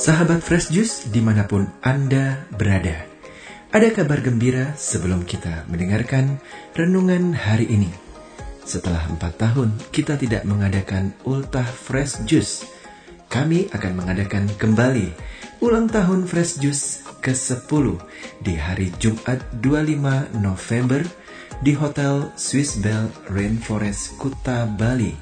Sahabat Fresh Juice di mana pun Anda berada. Ada kabar gembira sebelum kita mendengarkan renungan hari ini. Setelah empat tahun kita tidak mengadakan Ultah Fresh Juice, kami akan mengadakan kembali ulang tahun Fresh Juice ke-10 di hari Jumat 25 November di Hotel Swiss Bell Rainforest Kuta Bali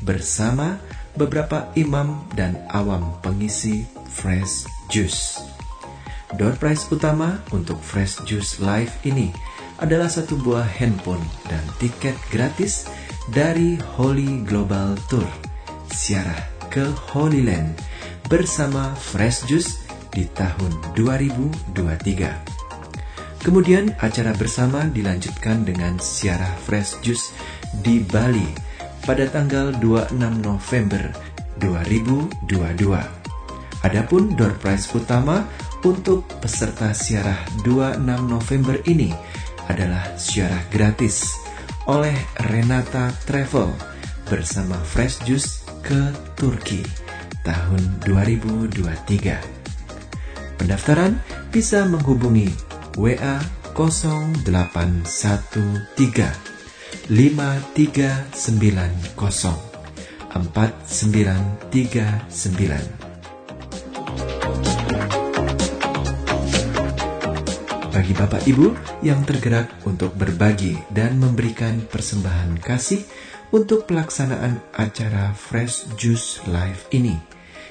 bersama beberapa imam dan awam pengisi Fresh Juice. Door prize utama untuk Fresh Juice Live ini adalah satu buah handphone dan tiket gratis dari Holy Global Tour, siarah ke Holy Land bersama Fresh Juice di tahun 2023. Kemudian acara bersama dilanjutkan dengan siarah Fresh Juice di Bali pada tanggal 26 November 2022. Adapun door prize utama untuk peserta siarah 26 November ini adalah siarah gratis oleh Renata Travel bersama Fresh Juice ke Turki tahun 2023. Pendaftaran bisa menghubungi WA 0813 5390 4939 bagi Bapak Ibu yang tergerak untuk berbagi dan memberikan persembahan kasih untuk pelaksanaan acara Fresh Juice Live ini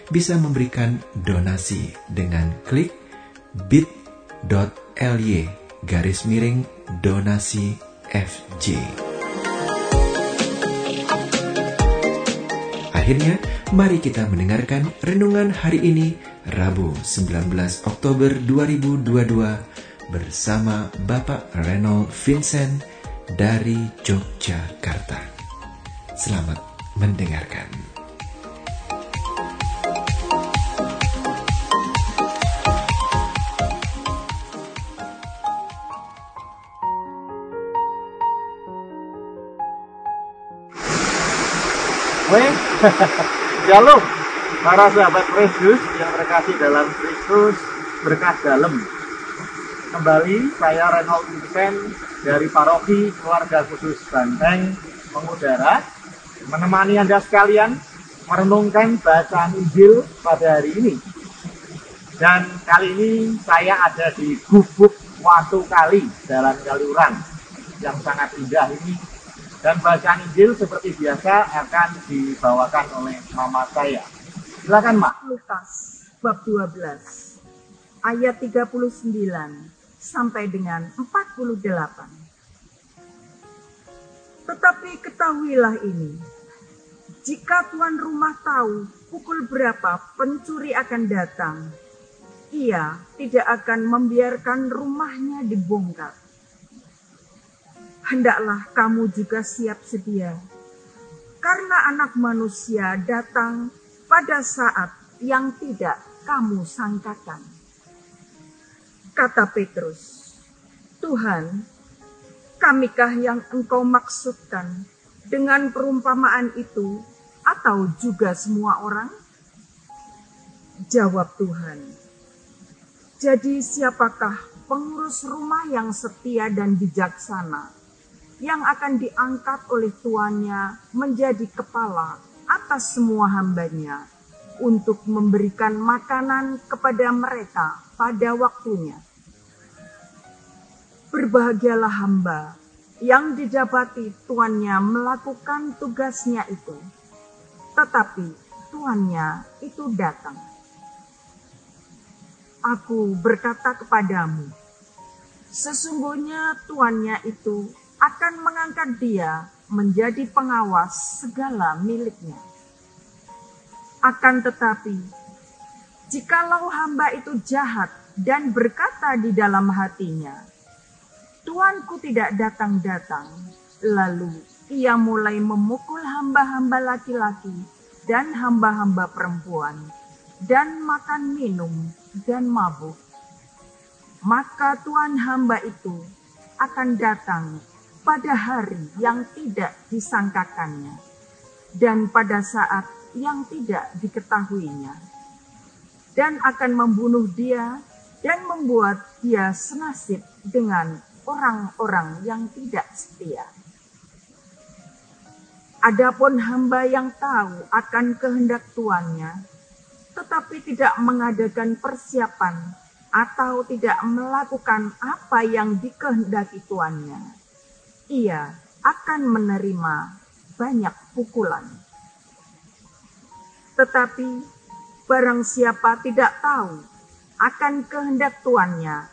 bisa memberikan donasi dengan klik bit.ly garis miring donasi FJ. Akhirnya, mari kita mendengarkan renungan hari ini, Rabu 19 Oktober 2022 bersama Bapak Reynold Vincent dari Yogyakarta. Selamat mendengarkan. Shalom para sahabat Kristus yang terkasih dalam Kristus berkah dalam Kembali saya Reynold Vincent dari Paroki Keluarga Kudus Banteng mengudara menemani Anda sekalian merenungkan bacaan Injil pada hari ini. Dan kali ini saya ada di Gubuk Watu Kali, Jalan Kaliuran yang sangat indah ini. Dan bacaan Injil seperti biasa akan dibawakan oleh mama saya. Silakan, Mak. Lukas bab 12 ayat 39 sampai dengan 48. Tetapi ketahuilah ini, jika tuan rumah tahu pukul berapa pencuri akan datang, ia tidak akan membiarkan rumahnya dibongkar. Hendaklah kamu juga siap sedia, karena anak manusia datang pada saat yang tidak kamu sangkakan. Kata Petrus, Tuhan, kamikah yang engkau maksudkan dengan perumpamaan itu atau juga semua orang? Jawab Tuhan, jadi siapakah pengurus rumah yang setia dan bijaksana yang akan diangkat oleh tuannya menjadi kepala atas semua hambanya untuk memberikan makanan kepada mereka pada waktunya. Berbahagialah hamba yang didapati tuannya melakukan tugasnya itu, tetapi tuannya itu datang. Aku berkata kepadamu, sesungguhnya tuannya itu akan mengangkat dia menjadi pengawas segala miliknya. Akan tetapi, Jikalau hamba itu jahat dan berkata di dalam hatinya, Tuanku tidak datang-datang, lalu ia mulai memukul hamba-hamba laki-laki dan hamba-hamba perempuan, dan makan minum dan mabuk. Maka Tuhan hamba itu akan datang pada hari yang tidak disangkakannya dan pada saat yang tidak diketahuinya dan akan membunuh dia dan membuat dia senasib dengan orang-orang yang tidak setia. Adapun hamba yang tahu akan kehendak tuannya, tetapi tidak mengadakan persiapan atau tidak melakukan apa yang dikehendaki tuannya, ia akan menerima banyak pukulan. Tetapi barang siapa tidak tahu akan kehendak tuannya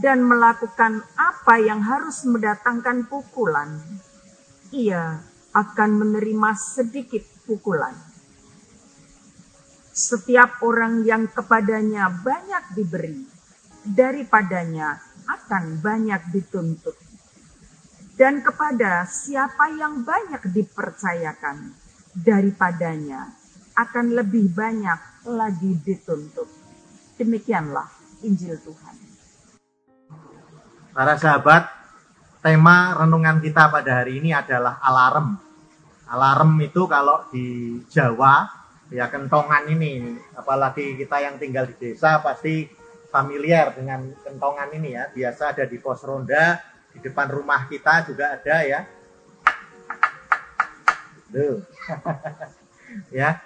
dan melakukan apa yang harus mendatangkan pukulan, ia akan menerima sedikit pukulan. Setiap orang yang kepadanya banyak diberi, daripadanya akan banyak dituntut. Dan kepada siapa yang banyak dipercayakan, daripadanya akan lebih banyak lagi dituntut. Demikianlah Injil Tuhan. Para sahabat, tema renungan kita pada hari ini adalah alarm. Alarm itu kalau di Jawa ya kentongan ini, apalagi kita yang tinggal di desa pasti familiar dengan kentongan ini ya. Biasa ada di pos ronda, di depan rumah kita juga ada ya. Tuh. ya.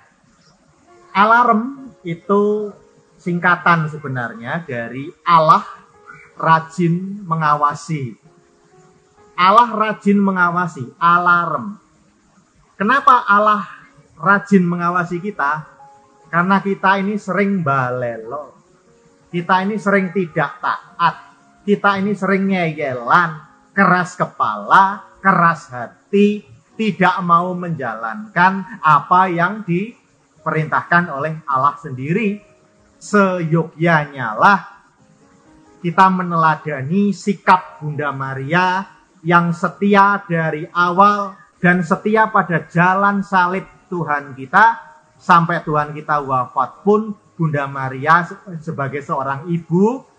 Alarm itu singkatan sebenarnya dari Allah rajin mengawasi Allah rajin mengawasi, alarm. Kenapa Allah rajin mengawasi kita? Karena kita ini sering balelo. Kita ini sering tidak taat. Kita ini sering ngeyelan, keras kepala, keras hati, tidak mau menjalankan apa yang diperintahkan oleh Allah sendiri. Seyogyanya lah kita meneladani sikap Bunda Maria yang setia dari awal dan setia pada jalan salib Tuhan kita sampai Tuhan kita wafat pun Bunda Maria sebagai seorang ibu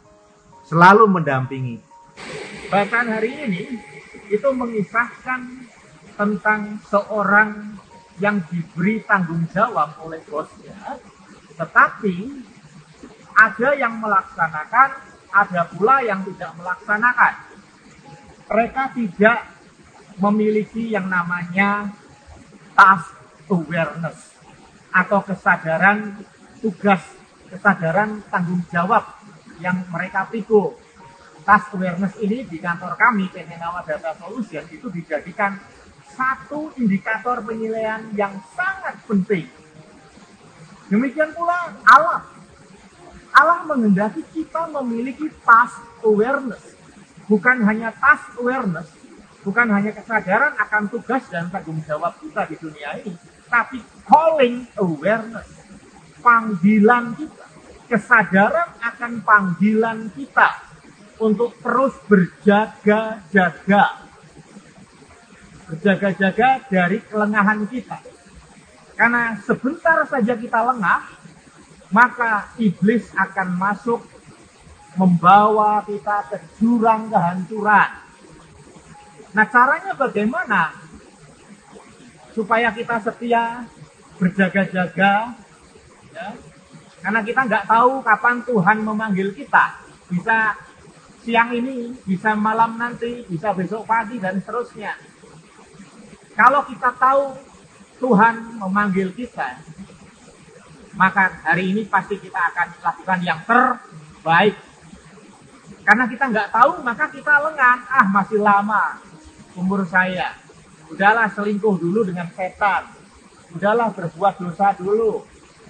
selalu mendampingi. Bahkan hari ini itu mengisahkan tentang seorang yang diberi tanggung jawab oleh bosnya, tetapi ada yang melaksanakan, ada pula yang tidak melaksanakan. Mereka tidak memiliki yang namanya task awareness atau kesadaran tugas, kesadaran tanggung jawab yang mereka pikul. Task awareness ini di kantor kami, PT Nawa Data Solution, itu dijadikan satu indikator penilaian yang sangat penting. Demikian pula Allah. Allah menghendaki kita memiliki task awareness bukan hanya task awareness, bukan hanya kesadaran akan tugas dan tanggung jawab kita di dunia ini, tapi calling awareness, panggilan kita, kesadaran akan panggilan kita untuk terus berjaga-jaga. Berjaga-jaga dari kelengahan kita. Karena sebentar saja kita lengah, maka iblis akan masuk membawa kita ke jurang kehancuran. Nah caranya bagaimana? Supaya kita setia, berjaga-jaga, ya. Karena kita nggak tahu kapan Tuhan memanggil kita. Bisa siang ini, bisa malam nanti, bisa besok pagi, dan seterusnya. Kalau kita tahu Tuhan memanggil kita, maka hari ini pasti kita akan lakukan yang terbaik karena kita nggak tahu, maka kita lengah. Ah, masih lama umur saya. Udahlah selingkuh dulu dengan setan. Udahlah berbuat dosa dulu.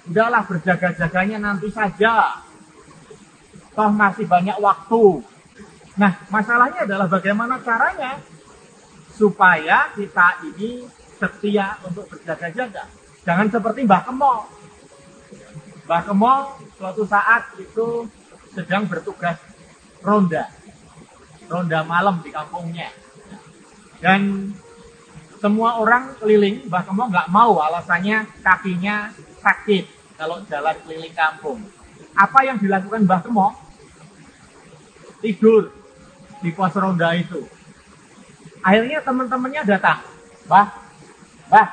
Udahlah berjaga-jaganya nanti saja. Toh masih banyak waktu. Nah, masalahnya adalah bagaimana caranya supaya kita ini setia untuk berjaga-jaga. Jangan seperti Mbah Kemol. Mbah Kemol suatu saat itu sedang bertugas ronda ronda malam di kampungnya dan semua orang keliling bahkan mau nggak mau alasannya kakinya sakit kalau jalan keliling kampung apa yang dilakukan Mbah Kemo tidur di pos ronda itu Akhirnya teman-temannya datang. Bah, bah,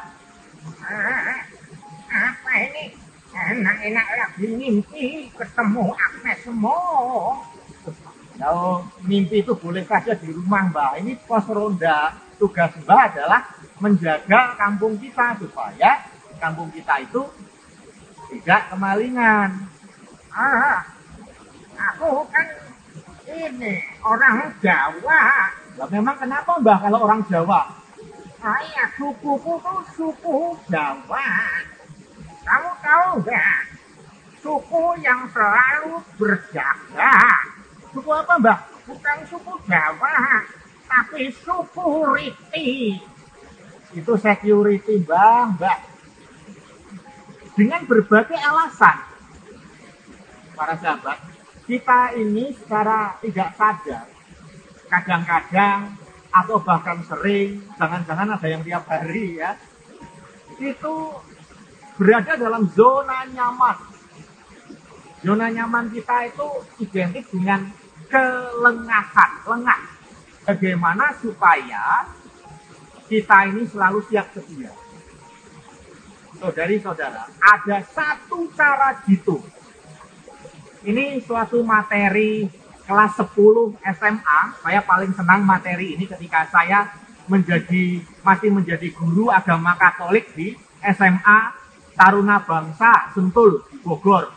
apa ini? Enak-enak lagi mimpi ketemu Agnes semua. Kalau mimpi itu boleh saja di rumah Mbak. Ini pos ronda. Tugas Mbak adalah menjaga kampung kita supaya kampung kita itu tidak kemalingan. Ah, aku kan ini orang Jawa. Lah memang kenapa Mbak kalau orang Jawa? Saya sukuku tuh suku Jawa. Kamu tahu nggak? Suku yang selalu berjaga. Suku apa Mbak? Bukan suku Jawa, tapi suku Riti. Itu security Mbak, Mbak. Dengan berbagai alasan. Para sahabat, kita ini secara tidak sadar, kadang-kadang atau bahkan sering, jangan-jangan ada yang tiap hari ya, itu berada dalam zona nyaman. Zona nyaman kita itu identik dengan kelengahan, lengah. Bagaimana supaya kita ini selalu siap sedia. Saudari-saudara, ada satu cara gitu. Ini suatu materi kelas 10 SMA. Saya paling senang materi ini ketika saya menjadi masih menjadi guru agama Katolik di SMA Taruna Bangsa Sentul Bogor.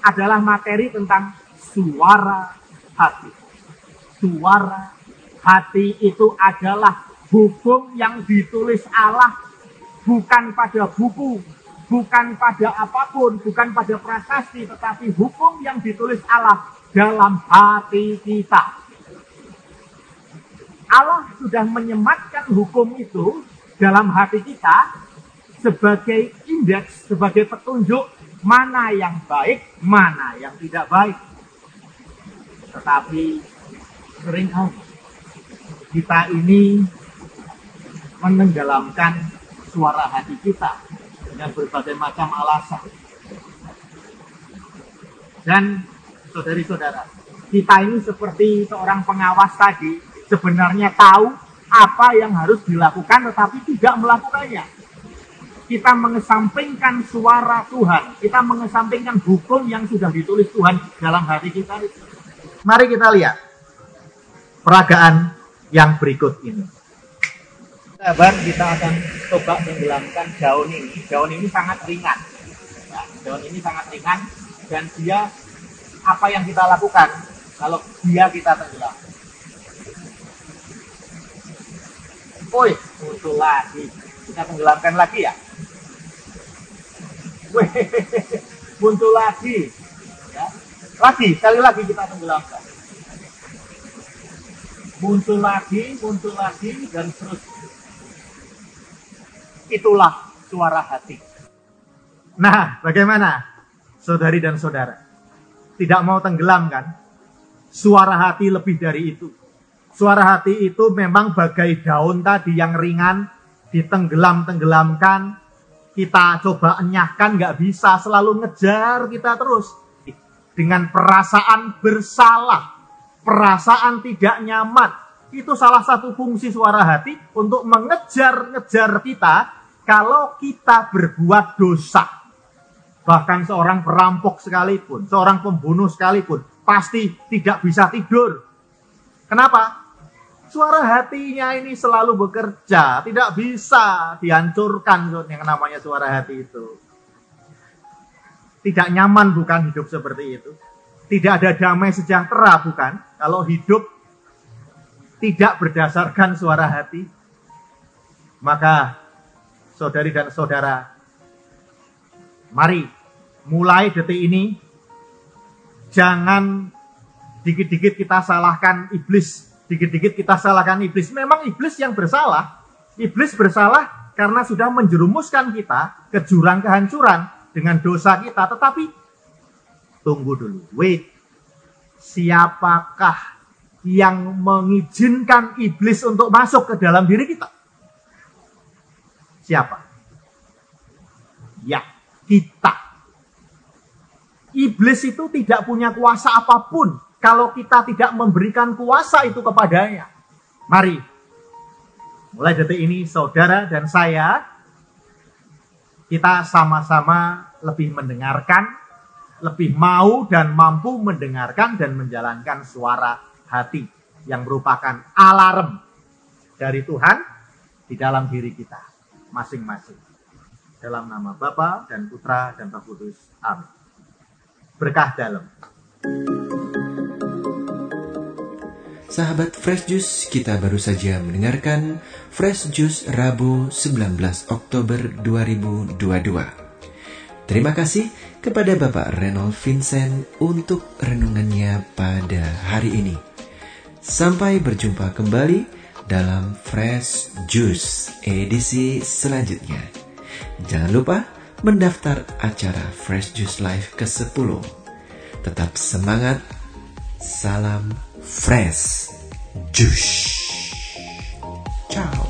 Adalah materi tentang suara hati. Suara hati itu adalah hukum yang ditulis Allah bukan pada buku, bukan pada apa pun, bukan pada prasasti, tetapi hukum yang ditulis Allah dalam hati kita. Allah sudah menyematkan hukum itu dalam hati kita sebagai indeks, sebagai petunjuk mana yang baik, mana yang tidak baik. Tetapi sering kita ini menenggelamkan suara hati kita dengan berbagai macam alasan. Dan saudari-saudara, kita ini seperti seorang pengawas tadi, sebenarnya tahu apa yang harus dilakukan tetapi tidak melakukannya. Kita mengesampingkan suara Tuhan, kita mengesampingkan hukum yang sudah ditulis Tuhan dalam hati kita. Mari kita lihat peragaan yang berikut ini. Sahabat, kita akan coba tenggelamkan daun ini. Daun ini sangat ringan. Ya, daun ini sangat ringan dan dia apa yang kita lakukan kalau dia kita tenggelam. Woi, muncul lagi. Kita tenggelamkan lagi ya. Wih, muncul lagi. Ya. Lagi, sekali lagi kita tenggelamkan. Muncul lagi, muncul lagi, dan terus. Itulah suara hati. Nah, bagaimana? Saudari dan saudara. Tidak mau tenggelam kan? Suara hati lebih dari itu. Suara hati itu memang bagai daun tadi yang ringan, ditenggelam-tenggelamkan, kita coba enyahkan nggak bisa, selalu ngejar kita terus. Dengan perasaan bersalah, perasaan tidak nyaman. Itu salah satu fungsi suara hati untuk mengejar-ngejar kita kalau kita berbuat dosa. Bahkan seorang perampok sekalipun, seorang pembunuh sekalipun, pasti tidak bisa tidur. Kenapa? Suara hatinya ini selalu bekerja, tidak bisa dihancurkan yang namanya suara hati itu. Tidak nyaman bukan hidup seperti itu. Tidak ada damai sejahtera bukan kalau hidup tidak berdasarkan suara hati. Maka saudari dan saudara, mari mulai detik ini jangan dikit-dikit kita salahkan iblis dikit-dikit kita salahkan iblis. Memang iblis yang bersalah. Iblis bersalah karena sudah menjerumuskan kita ke jurang kehancuran dengan dosa kita. Tetapi tunggu dulu, wait. Siapakah yang mengizinkan iblis untuk masuk ke dalam diri kita? Siapa? Ya, kita. Iblis itu tidak punya kuasa apa pun kalau kita tidak memberikan kuasa itu kepadanya. Mari Mulai detik ini saudara dan saya kita sama-sama lebih mendengarkan, lebih mau dan mampu mendengarkan dan menjalankan suara hati yang merupakan alarm dari Tuhan di dalam diri kita masing-masing. Dalam nama Bapa dan Putra dan Roh Kudus. Amin. Berkah dalam. Sahabat Fresh Juice, kita baru saja mendengarkan Fresh Juice Rabu 19 Oktober 2022. Terima kasih kepada Bapak Renold Vincent untuk renungannya pada hari ini. Sampai berjumpa kembali dalam Fresh Juice edisi selanjutnya. Jangan lupa mendaftar acara Fresh Juice Live ke-10. Tetap semangat. Salam Fresh Juice. Ciao.